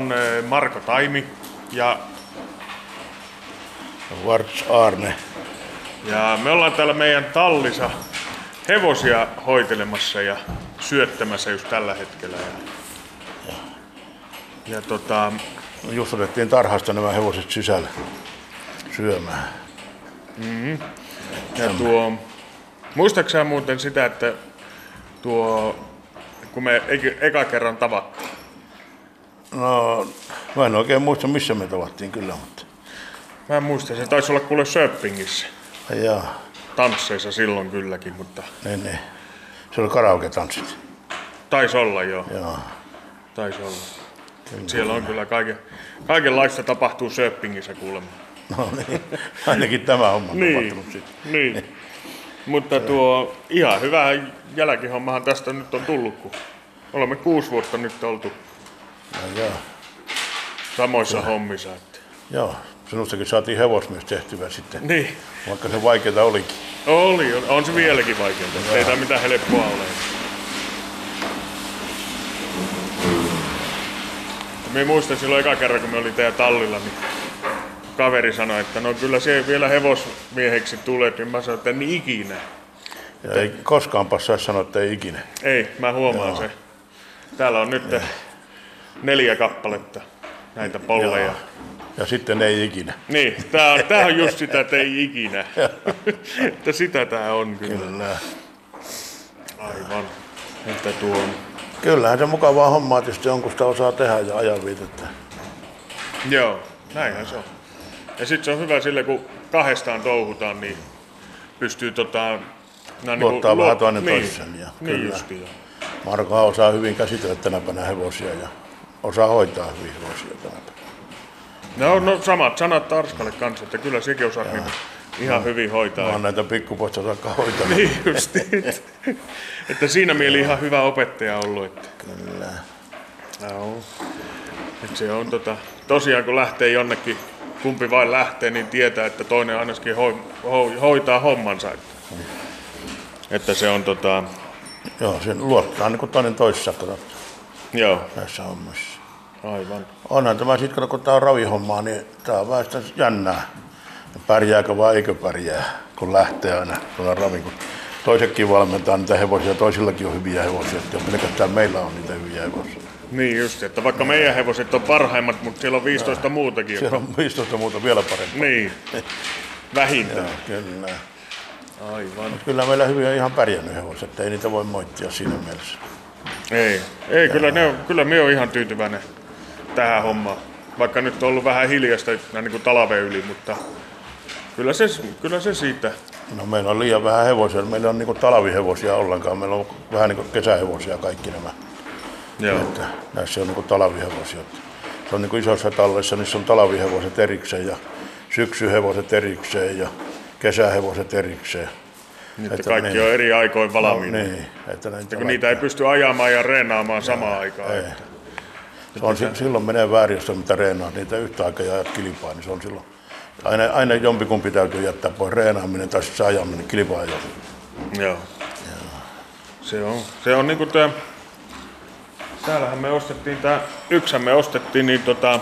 On eh, Marko Taimi ja, Varts Arne. ja me ollaan täällä meidän tallissa hevosia hoitelemassa ja syöttämässä just tällä hetkellä. Ja, ja tota, Just otettiin tarhasta nämä hevoset sisälle syömään. ja tuo, muistaaksä muuten sitä, että tuo, kun me ek- eka kerran tavattiin, No, mä en oikein muista missä me tavattiin kyllä, mutta... Mä en muista, se taisi olla kuule Söppingissä. Jaa, Tansseissa silloin kylläkin, mutta niin, niin. Se oli karaoke-tanssit. taisi olla joo, Joo. taisi olla. Siellä on kyllä kaiken, kaikenlaista tapahtuu Söppingissä kuulemma. No niin, ainakin tämä homma on Niin, tapahtunut sitten. niin. Mutta tuo ihan hyvä jälkihommahan tästä nyt on tullut, kun olemme kuusi vuotta nyt oltu No, joo. samoissa hommissa. Että. joo, sinustakin saatiin hevosmies tehtyä sitten, Niin, vaikka se vaikeaa olikin. oli, on, on se vieläkin vaikeaa. Ei tämä mitään helppoa ole. Me muistan silloin eka kerran, kun me oli teidän tallilla, niin kaveri sanoi, että no kyllä se vielä hevosmieheksi tulee, niin mä sanoin, että niin ikinä. Ja ei koskaanpa saa sanoa, että ei ikinä. Ei, mä huomaan se. Täällä on nyt neljä kappaletta näitä polleja. Ja sitten ei ikinä. Niin, tää on, tää on just sitä, että ei ikinä. että sitä tää on kyllä. Kyllä. Aivan. Että tuo on. Kyllähän se mukavaa hommaa tietysti on, kun sitä osaa tehdä ja ajanviitettä. Joo, näinhän se on. Ja sitten se on hyvä sille, kun kahdestaan touhutaan, niin pystyy tota... No, Luottaa vähän toinen niin, toiseen, ja Niin kyllä. justiin. Markohan osaa hyvin käsitellä tänä päivänä hevosia ja osaa hoitaa hyvin hevosia tänä päivänä. No, no samat sanat Tarskalle kanssa, että kyllä sekin osaa niitä ihan hyvin hoitaa. Mä oon näitä pikkupoista saakka hoitanut. Niin justiin. että siinä mieli ihan hyvä opettaja ollut. Että. Kyllä. Joo. Et se on tota, tosiaan kun lähtee jonnekin, kumpi vain lähtee, niin tietää, että toinen ainakin hoi, hoi, hoitaa hommansa. Että, että se on tota, Joo, se luottaa niin kuin toinen toisessa kato, joo, näissä hommissa. aivan. Onhan tämä sitten, kun tämä on ravihommaa, niin tämä on vähän sitä jännää. Pärjääkö vai eikö pärjää, kun lähtee aina tuolla ravi. Kun toisetkin valmentaa niitä hevosia, toisillakin on hyviä hevosia. Että pelkästään meillä on niitä hyviä hevosia. Niin just, että vaikka meidän hevoset on parhaimmat, mutta siellä on 15 muutakin. Siellä on 15 muuta vielä parempaa. Niin, vähintään. Kyllä. Aivan. Kyllä meillä hyvin on ihan pärjännyt hevoset, että ei niitä voi moittia siinä mielessä. Ei, ei kyllä, ne on, kyllä me on ihan tyytyväinen tähän hommaan. Vaikka nyt on ollut vähän hiljasta niin kuin talven yli, mutta kyllä se, kyllä se siitä. No meillä on liian vähän hevosia, meillä on niinku talvihevosia ollenkaan, meillä on vähän niinku kesähevosia kaikki nämä. Joo. Että näissä on niinku talvihevosia. Se on niinku isossa tallessa, niissä on talvihevoset erikseen ja syksyhevoset erikseen ja kesähevoset erikseen. Niin, että kaikki niin. on eri aikoin valmiina. Niin, että näitä kun niitä ei pysty ajamaan ja reenaamaan samaan aikaan. ei. Että. Se on, si- silloin menee väärin, jos on mitä reenaa niitä yhtä aikaa ja kilpaa, niin se on silloin. Aina, aina jompikumpi täytyy jättää pois reenaaminen tai sitten se ajaminen, kilpaa jo. Joo. Se on, se on niinku tää, täällähän me ostettiin tää, yksän me ostettiin, niin tota,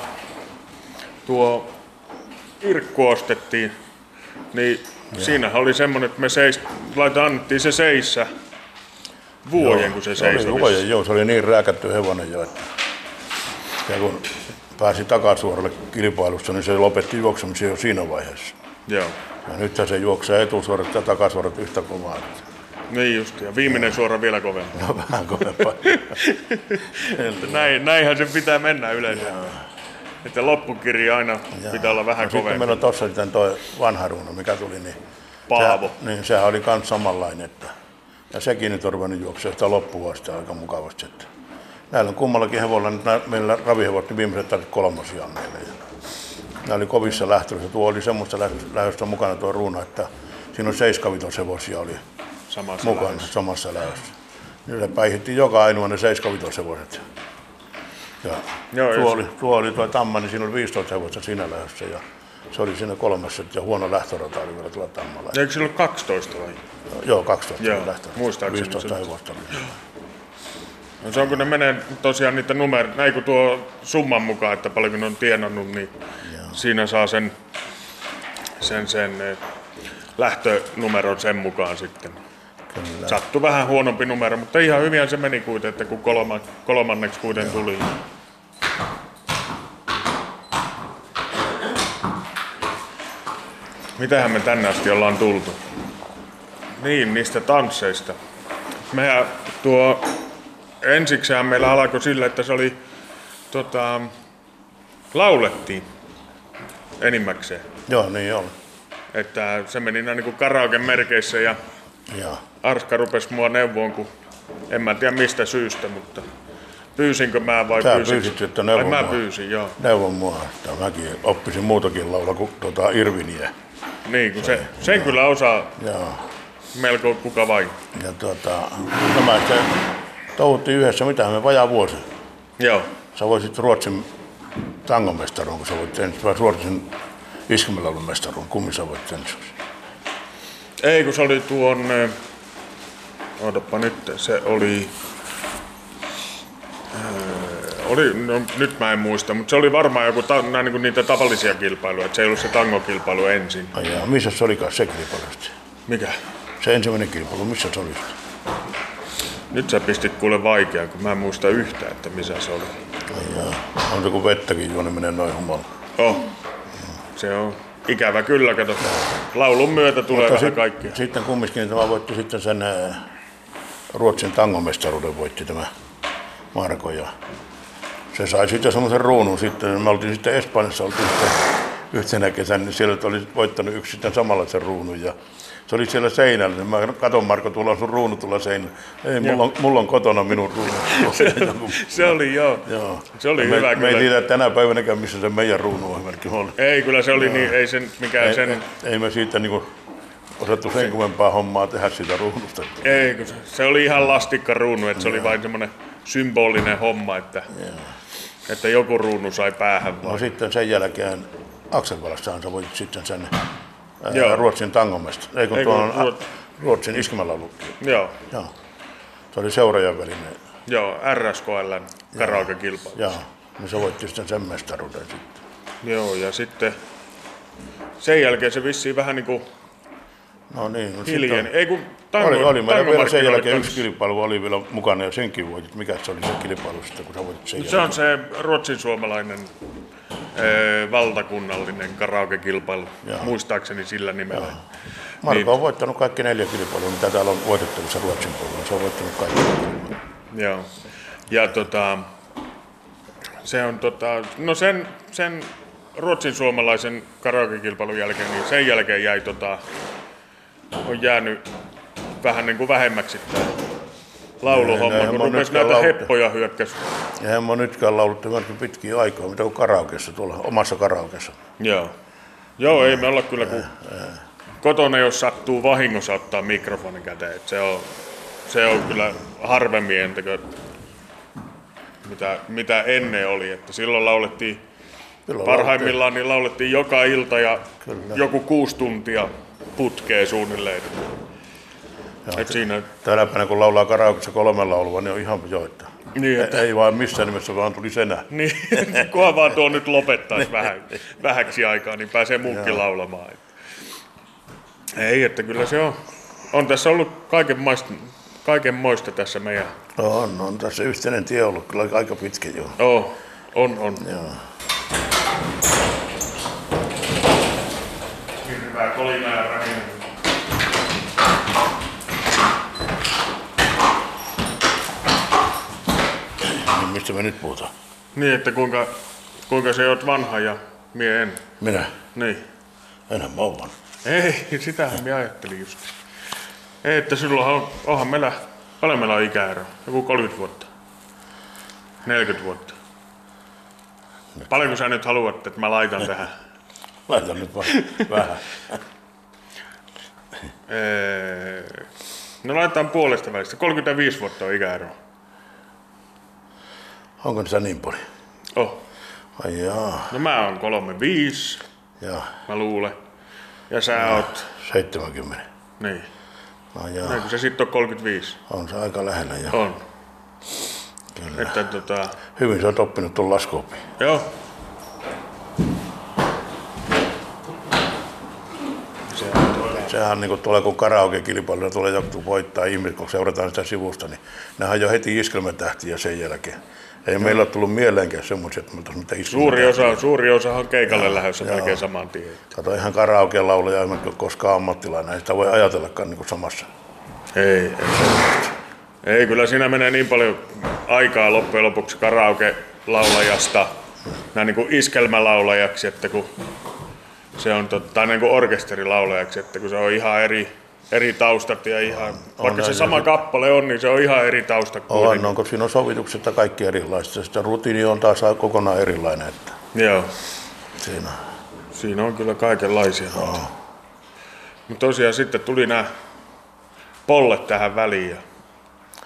tuo Irkku ostettiin, niin siinähän oli semmonen, että me seis, laita, annettiin se seissä vuoden, kun se Se oli seisoi. vuoden, joo, se oli niin rääkätty hevonen jo, että ja kun pääsi takasuoralle kilpailussa, niin se lopetti juoksemisen jo siinä vaiheessa. Joo. Ja nyt se juoksee etusuorat ja takasuorat yhtä kovaa. Niin just, ja viimeinen suora vielä kovempaa. No vähän kovempaa. Näin, näinhän se pitää mennä yleensä. Että loppukirja aina pitää olla vähän no, sitten kovempi. meillä on tossa sitten toi vanha ruuno, mikä tuli, niin, Paavo. Se, niin sehän oli kans samanlainen. Että, ja sekin nyt on ruvennut juoksemaan sitä loppuun asti aika mukavasti. Että. Näillä on kummallakin hevolla, nyt nää- meillä ravihevot, niin viimeiset tarvitsi kolmosia meille. Ja nämä oli kovissa lähtöissä. Tuo oli semmoista lähdöstä mukana tuo ruuna, että siinä on seiskavitoshevosia oli Samassa mukana lähdössä. samassa lähdössä. Niille päihitti joka ainoa ne seiskavitoshevoset. Ja Joo, tuo, oli, tuo oli tuo Tamma, niin siinä oli 15 hevosta siinä lähdössä ja se oli siinä kolmessa ja huono lähtörata oli vielä tuolla Tammalla. Eikö sillä ole 12 vai? Joo, 12 Joo, lähtörata. muistaakseni 15 se- hevosta oli. No se on kun ne menee tosiaan niitä numeroita, näin kun tuo summan mukaan, että paljonko ne on tienannut, niin Joo. siinä saa sen, sen, sen eh, lähtönumeron sen mukaan sitten. Kyllä. Sattui vähän huonompi numero, mutta ihan hyvin se meni kuitenkin, että kun kolma, kolmanneksi kuiten tuli. Mitähän me tänne asti ollaan tultu? Niin, niistä tansseista. Mehän tuo, ensiksihän meillä alkoi sillä, että se oli, tota, laulettiin enimmäkseen. Joo, niin on. Että se meni näin niin kuin karaoke merkeissä ja Joo. Arska rupesi mua neuvoon, kun en mä tiedä mistä syystä, mutta pyysinkö mä vai Sä pyysit, että neuvon mä mua. pyysin, joo. Neuvon mua, että mäkin oppisin muutakin laulaa kuin tuota Irviniä. Niin, kun se, sen kyllä osaa Joo. melko kuka vain. Ja tuota, mä sitten touhuttiin yhdessä, mitä me vajaa vuosi. Joo, Sä voisit Ruotsin tangomestaruun, kun sä voit ensin, vai Ruotsin iskemälaulun mestaruun, kummin sä voit ensin. Ei kun se oli tuon, ö, odotapa nyt, se oli, ö, oli, no nyt mä en muista, mutta se oli varmaan joku ta, näin niin kuin niitä tavallisia kilpailuja, että se ei ollut se tangokilpailu ensin. Ai jaa, missä se olikaan se kilpailu sitten? Mikä? Se ensimmäinen kilpailu, missä se oli? Nyt sä pistit kuule vaikeaa, kun mä en muista yhtään, että missä se oli. Ai jaa, on se kuin vettäkin juo, menee noin humalla. Oh. Se on ikävä kyllä, kato. Laulun myötä tulee Mutta vähän sit- kaikkea. Sitten kumminkin tämä voitti sitten sen ää, Ruotsin tangomestaruuden voitti tämä Marko ja se sai sitten semmoisen ruunun sitten. Me oltiin sitten Espanjassa oltiin sitten yhtenä kesänä, niin siellä oli voittanut yksi sitten samanlaisen ruunun ja se oli siellä seinällä, niin mä katon Marko, tuolla on sun ruunu tuolla seinällä. Ei, mulla on, mulla on kotona minun ruunu. Se oli joo. Joo. Se oli me, hyvä me ei kyllä. tiedä tänä päivänäkään, missä se meidän ruunu on melkein oli. Ei kyllä se oli niin, ei sen mikään Ei, sen, ei, ei me siitä niinku osattu sen kummempaa hommaa tehdä siitä ruunusta. ei kun se, se oli ihan lastikka ruunu, että se oli vain semmoinen symbolinen homma, että, että joku ruunu sai päähän No sitten sen jälkeen Akselvalassahan sä voitit sitten sen Joo. Ruotsin tangomesta. Ei kun Ei kun tuon Ruot- Ruotsin iskemälaulu. Joo, Joo. Se oli seuraajan välinen. joo, RSKLn karaoke-kilpailu. Joo. Niin se voitti sitten sen mestaruuden sitten. Joo, ja sitten sen jälkeen se vissiin vähän niin kuin No niin. No hiljeni. sitten Ei kun tango, oli, oli meillä vielä sen jälkeen yksi kilpailu oli vielä mukana ja senkin voitit. Mikä se oli se kilpailu sitten, kun sä voitit sen Se jälkeen? on se ruotsin suomalainen valtakunnallinen karaoke-kilpailu, Joo. muistaakseni sillä nimellä. Marko niin. on voittanut kaikki neljä kilpailua, mitä täällä on voitettavissa Ruotsin puolella. Se on voittanut kaikki. Joo. Ja tota, se on tota, no sen, sen ruotsin suomalaisen karaoke-kilpailun jälkeen, niin sen jälkeen jäi tota, on jäänyt vähän niin kuin vähemmäksi tämä lauluhomma, Eihän kun mä rupesi näitä heppoja hyökkäs. Eihän mä nytkään lauluttu melkein pitkiä aikaa, mitä kuin karaokeessa tuolla, omassa karaokeessa. Joo. Joo, ei me olla kyllä kun kotona, jos sattuu vahingossa ottaa mikrofonin käteen. Et se, on, se on kyllä harvemmin entäkö mitä, mitä ennen oli. Että silloin laulettiin Kyllä parhaimmillaan niin laulettiin joka ilta ja Kyllä. joku kuusi tuntia putkeen suunnilleen. Joo, Et siinä, Tänä päivänä kun laulaa karaokeessa kolme laulua, niin on ihan jo, että niin, että, ei vaan missään nimessä vaan tuli senä. niin, kunhan vaan tuo nyt lopettaisi vähän, vähäksi aikaa, niin pääsee muukin laulamaan. Ei, että kyllä se on. On tässä ollut kaiken maista, kaiken moista tässä meidän... On, on tässä yhteinen tie ollut kyllä aika pitkä jo. Oh, on, on. Joo. Niin hyvää kolinaa ja Niin mistä me nyt puhutaan? Niin, että kuinka, kuinka se oot vanha ja mie en. Minä? Niin. Enhän mä oon vanha. Ei, sitähän minä ajattelin just. Ei, että silloin on, onhan meillä, paljon meillä on ikäero. Joku 30 vuotta. 40 vuotta. Paljonko sä nyt haluat, että mä laitan tähän? Laita nyt vaan vähän. No laitetaan puolesta välistä. 35 vuotta on ikäero. Onko se niin paljon? Oh. Ai jaa, No mä oon 35, jaa. mä luulen. Ja sä oot, 70. niin. Ai jaa, Eikö se sitten on 35? on se aika lähellä jo. On. Että tota, Hyvin sä oot oppinut tuon laskuopin. joo. Se on tota, Sehän on niin kuin tuolla kun karaoke-kilpailulla tulee joku voittaa ihmiset, kun seurataan sitä sivusta, niin nehän on jo heti iskelmätähtiä sen jälkeen. Ei meillä ole tullut mieleenkään semmoisia, että me mitään suuri osa, suuri osa on keikalle lähdössä melkein saman tien. Kato ihan karaoke-laulaja, ei ole koskaan ammattilainen, ei sitä voi ajatellakaan niin kuin samassa. Ei, ei. Ei, kyllä siinä menee niin paljon aikaa loppujen lopuksi karaoke-laulajasta näin niin kuin iskelmälaulajaksi, että kun se on totta, niin kuin orkesterilaulajaksi, että kun se on ihan eri, eri taustat ja ihan, vaikka se näin, sama kappale on, niin se on ihan eri tausta kuin On, onko siinä on sovitukset ja kaikki erilaiset. Sitten rutiini on taas kokonaan erilainen. Että Joo, siinä. siinä on kyllä kaikenlaisia. Mutta tosiaan sitten tuli nämä pollet tähän väliin. Ja,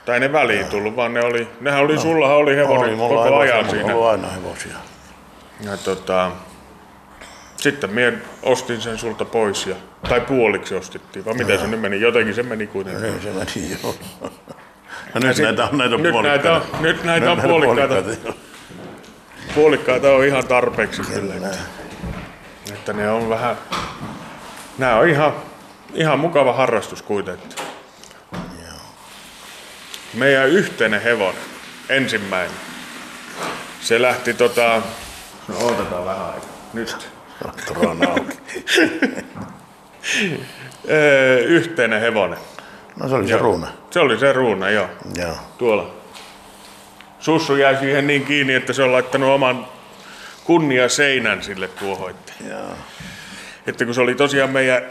tai ne väliin tullut, vaan ne oli, nehän oli, sullahan oli hevonen Oli, koko on ajan siinä. mulla on aina hevosia. Ja tota, sitten minä ostin sen sulta pois, ja, tai puoliksi ostettiin, vai miten se nyt meni, jotenkin se meni kuitenkin. Se meni joo. No nyt sit- näitä on näitä nyt puolikkaita. näitä on- nyt näitä on näitä puolikkaita. joo. Puolikkaita on ihan tarpeeksi kyllä. Että, että ne on vähän, nämä on ihan, ihan mukava harrastus kuitenkin. Meidän yhteinen hevonen, ensimmäinen, se lähti tota, no otetaan vähän aikaa, nyt. Auki. Öö, yhteinen hevonen. No se oli se ruuna. Se oli se ruuna, joo. Joo. Tuolla. Sussu jäi siihen niin kiinni, että se on laittanut oman kunnia seinän sille tuohon. Joo. että kun se oli tosiaan meidän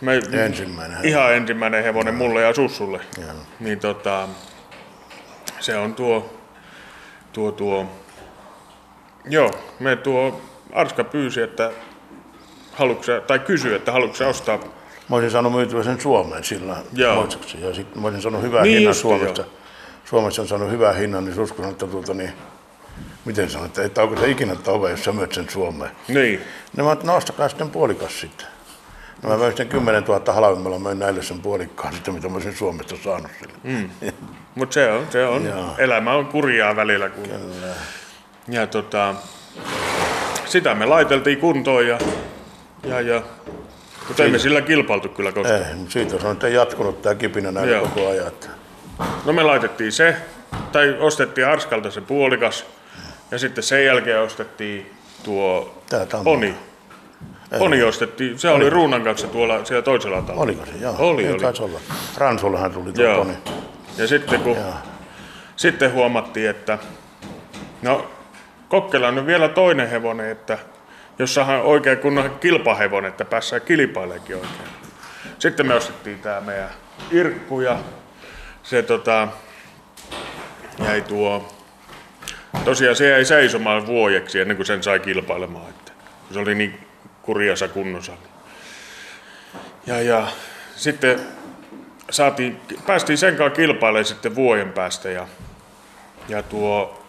me, Ensimmäinen hevonen. ihan ensimmäinen hevonen mulle ja Sussulle, Joo. niin tota, se on tuo, tuo, tuo, joo, me tuo Arska pyysi, että haluatko tai kysyi, että haluatko ostaa Mä olisin saanut myytyä sen Suomeen sillä muistaakseni. Ja sitten mä olisin saanut hyvän Niin hinnan Suomesta. joo. Suomessa on saanut hyvän hinnan, niin Susku sanoi, että tuota niin, miten sanoit, että, että onko se ikinä tove, jos sä myyt sen Suomeen. Niin, No mä no ostakaa sitten puolikas sitten. No mä möin sitten 10 000 halvemmalla, möin näille sen puolikkaan sitten, mitä mä olisin Suomesta saanut sille. Mm. mutta se on, se on, Joo. elämä on kurjaa välillä. Kun... Ja tota, sitä me laiteltiin kuntoon ja, ja, ja mutta ei me sillä kilpailtu kyllä koskaan. Ei, mutta siitä on että ei jatkunut tämä kipinä näin Joo. koko ajan. No me laitettiin se, tai ostettiin Arskalta se puolikas, ja sitten sen jälkeen ostettiin tuo Tää tamma. poni. Poni ostettiin, se oli ruunan kanssa tuolla siellä toisella tavalla. Oliko se? Joo. Oli, Ei oli. taisi olla. Ransullahan tuli tuo poni. Ja sitten kun Joo. sitten huomattiin, että no Kokkela on vielä toinen hevonen, että jos saadaan oikein kunnon kilpahevonen, että päässään kilpaileekin oikein. Sitten me ostettiin tämä meidän Irkku ja se tota, jäi tuo, tosiaan se jäi seisomaan vuodeksi ennen kuin sen sai kilpailemaan, että se oli niin kurjassa kunnossa. Ja, ja sitten saatiin, päästiin sen kanssa kilpailemaan sitten vuoden päästä ja, ja tuo,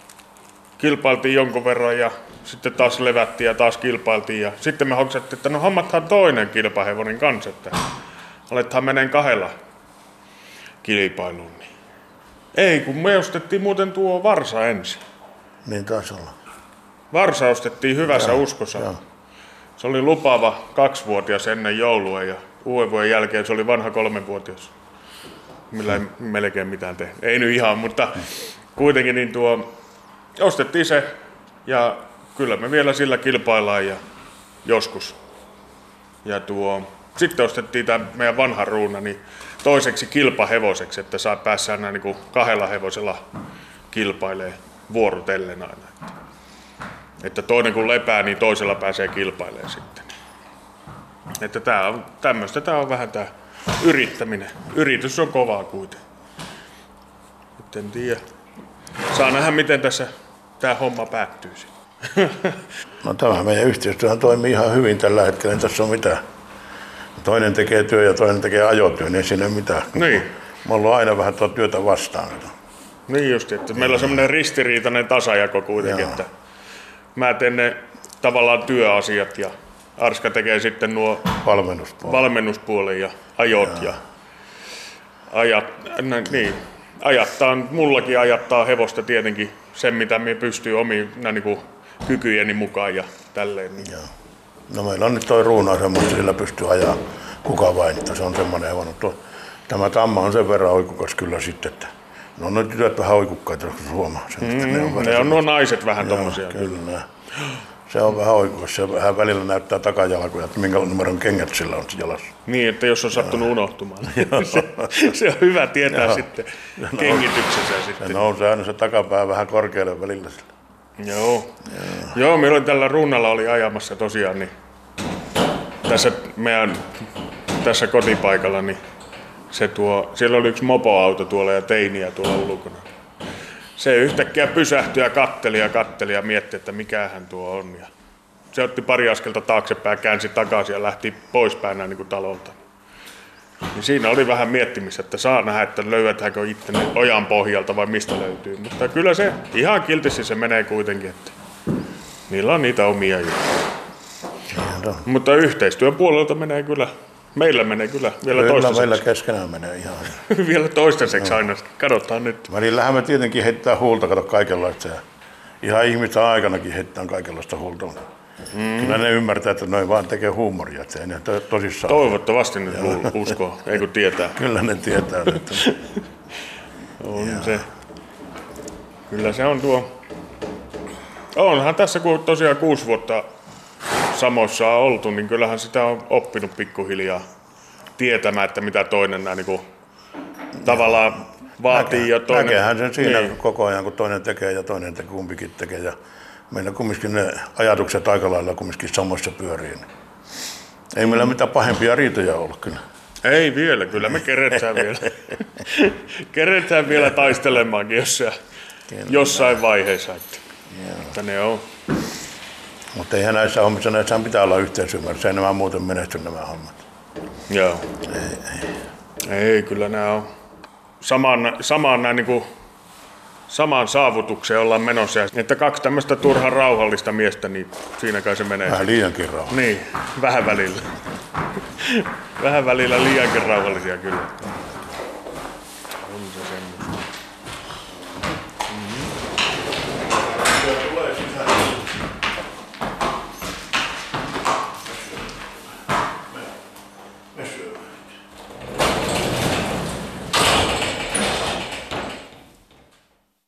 kilpailtiin jonkun verran ja sitten taas levättiin ja taas kilpailtiin ja sitten me hoksattiin, että no hommathan toinen kilpahevonen kanssa, että aletaan meneen kahdella kilpailuun. Niin. Ei, kun me ostettiin muuten tuo Varsa ensin. Niin taisi olla. Varsa ostettiin hyvässä uskossa. joo. Se oli lupaava kaksivuotias ennen joulua ja uuden vuoden jälkeen se oli vanha kolmenvuotias. Millä ei melkein mitään tehnyt. Ei nyt ihan, mutta kuitenkin niin tuo, ostettiin se ja kyllä me vielä sillä kilpaillaan ja joskus. Ja tuo, sitten ostettiin tämä meidän vanha ruuna niin toiseksi kilpahevoseksi, että saa päässään näin niin kahdella hevosella kilpailee vuorotellen aina. Että, että toinen kun lepää, niin toisella pääsee kilpailemaan sitten. Että tää on, tämmöistä tää on vähän tää yrittäminen. Yritys on kovaa kuitenkin. Nyt en tiedä. Saa nähdä, miten tässä tämä homma päättyy sitten. No tämä meidän yhteistyöhän toimii ihan hyvin tällä hetkellä, ei tässä ole mitään. Toinen tekee työ ja toinen tekee ajotyö, niin ei siinä ole mitään. Niin. Me ollaan aina vähän tuota työtä vastaan. Niin just, että meillä on semmoinen ristiriitainen tasajako kuitenkin, Joo. että mä teen ne tavallaan työasiat ja Arska tekee sitten nuo Valmennuspuolella. valmennuspuolen ja ajot ja ajat, niin, ajattaa, mullakin ajattaa hevosta tietenkin sen, mitä me pystyy omiin niin kykyjeni mukaan ja tälleen. Niin. Joo. No meillä on nyt toi ruuna semmoinen, sillä pystyy ajaa kuka vain, että se on semmoinen hevonen. Tuo, tämä tamma on sen verran oikukas kyllä sitten, että no ne tytöt vähän oikukkaita, jos huomaa sen. Mm, ne on, ne on nuo naiset vähän tommosia. Kyllä. Se on vähän oikukas, se vähän välillä näyttää takajalkoja, että minkä numeron kengät sillä on jalassa. Niin, että jos on sattunut unohtumaan. se, se, on hyvä tietää Joo. sitten kengityksessä sitten. Se nousee aina se takapää vähän korkealle välillä. sillä. Joo. Joo, meillä oli tällä runnalla oli ajamassa tosiaan, niin tässä meidän tässä kotipaikalla, niin se tuo, siellä oli yksi mopoauto tuolla ja teiniä tuolla ulkona. Se yhtäkkiä pysähtyi ja katteli ja katteli ja mietti, että mikähän tuo on. Ja se otti pari askelta taaksepäin, käänsi takaisin ja lähti poispäin näin niin kuin talolta. Niin siinä oli vähän miettimistä, että saa nähdä, että löydetäänkö itse ojan pohjalta vai mistä löytyy. Mutta kyllä se ihan kiltisti se menee kuitenkin, että niillä on niitä omia juttuja. Mutta yhteistyön puolelta menee kyllä, meillä menee kyllä vielä Kyllä meillä toistaiseksi. keskenään menee ihan. vielä toistaiseksi aina. Katsotaan nyt. Välillähän me tietenkin heittää huulta, kato kaikenlaista. Ja ihan ihmisten aikanakin heittää kaikenlaista huulta. Mm. Kyllä ne ymmärtää, että noin vaan tekee huumoria, että ei ne to- tosissaan. Toivottavasti lu- uskoo, ei kun tietää. Kyllä ne tietää, että On se. Kyllä se on tuo. Onhan tässä kun tosiaan kuusi vuotta samoissa on oltu, niin kyllähän sitä on oppinut pikkuhiljaa tietämään, että mitä toinen näin niin tavallaan vaatii ja toinen... näkeehän sen siinä Niin. koko ajan, kun toinen tekee ja toinen te kumpikin tekee. Ja meillä kumminkin ne ajatukset aika lailla kumminkin samoissa pyörii. niin Ei meillä mitään pahempia riitoja ollut kyllä. Ei vielä, kyllä me keretään vielä. keretään vielä taistelemaankin jossain, jossain vaiheessa. Että, että ne on. Mutta eihän näissä hommissa, näissä pitää olla yhteisymmärrys. Ei nämä muuten menesty nämä hommat. Joo. Ei, ei. kyllä nämä on samaan, samaan näin niin kuin, samaan saavutukseen ollaan menossa. Ja Että kaksi tämmöistä turhan rauhallista miestä, niin siinä kai se menee. Vähän liiankin rauha. Niin, vähän välillä. vähän välillä liiankin rauhallisia kyllä.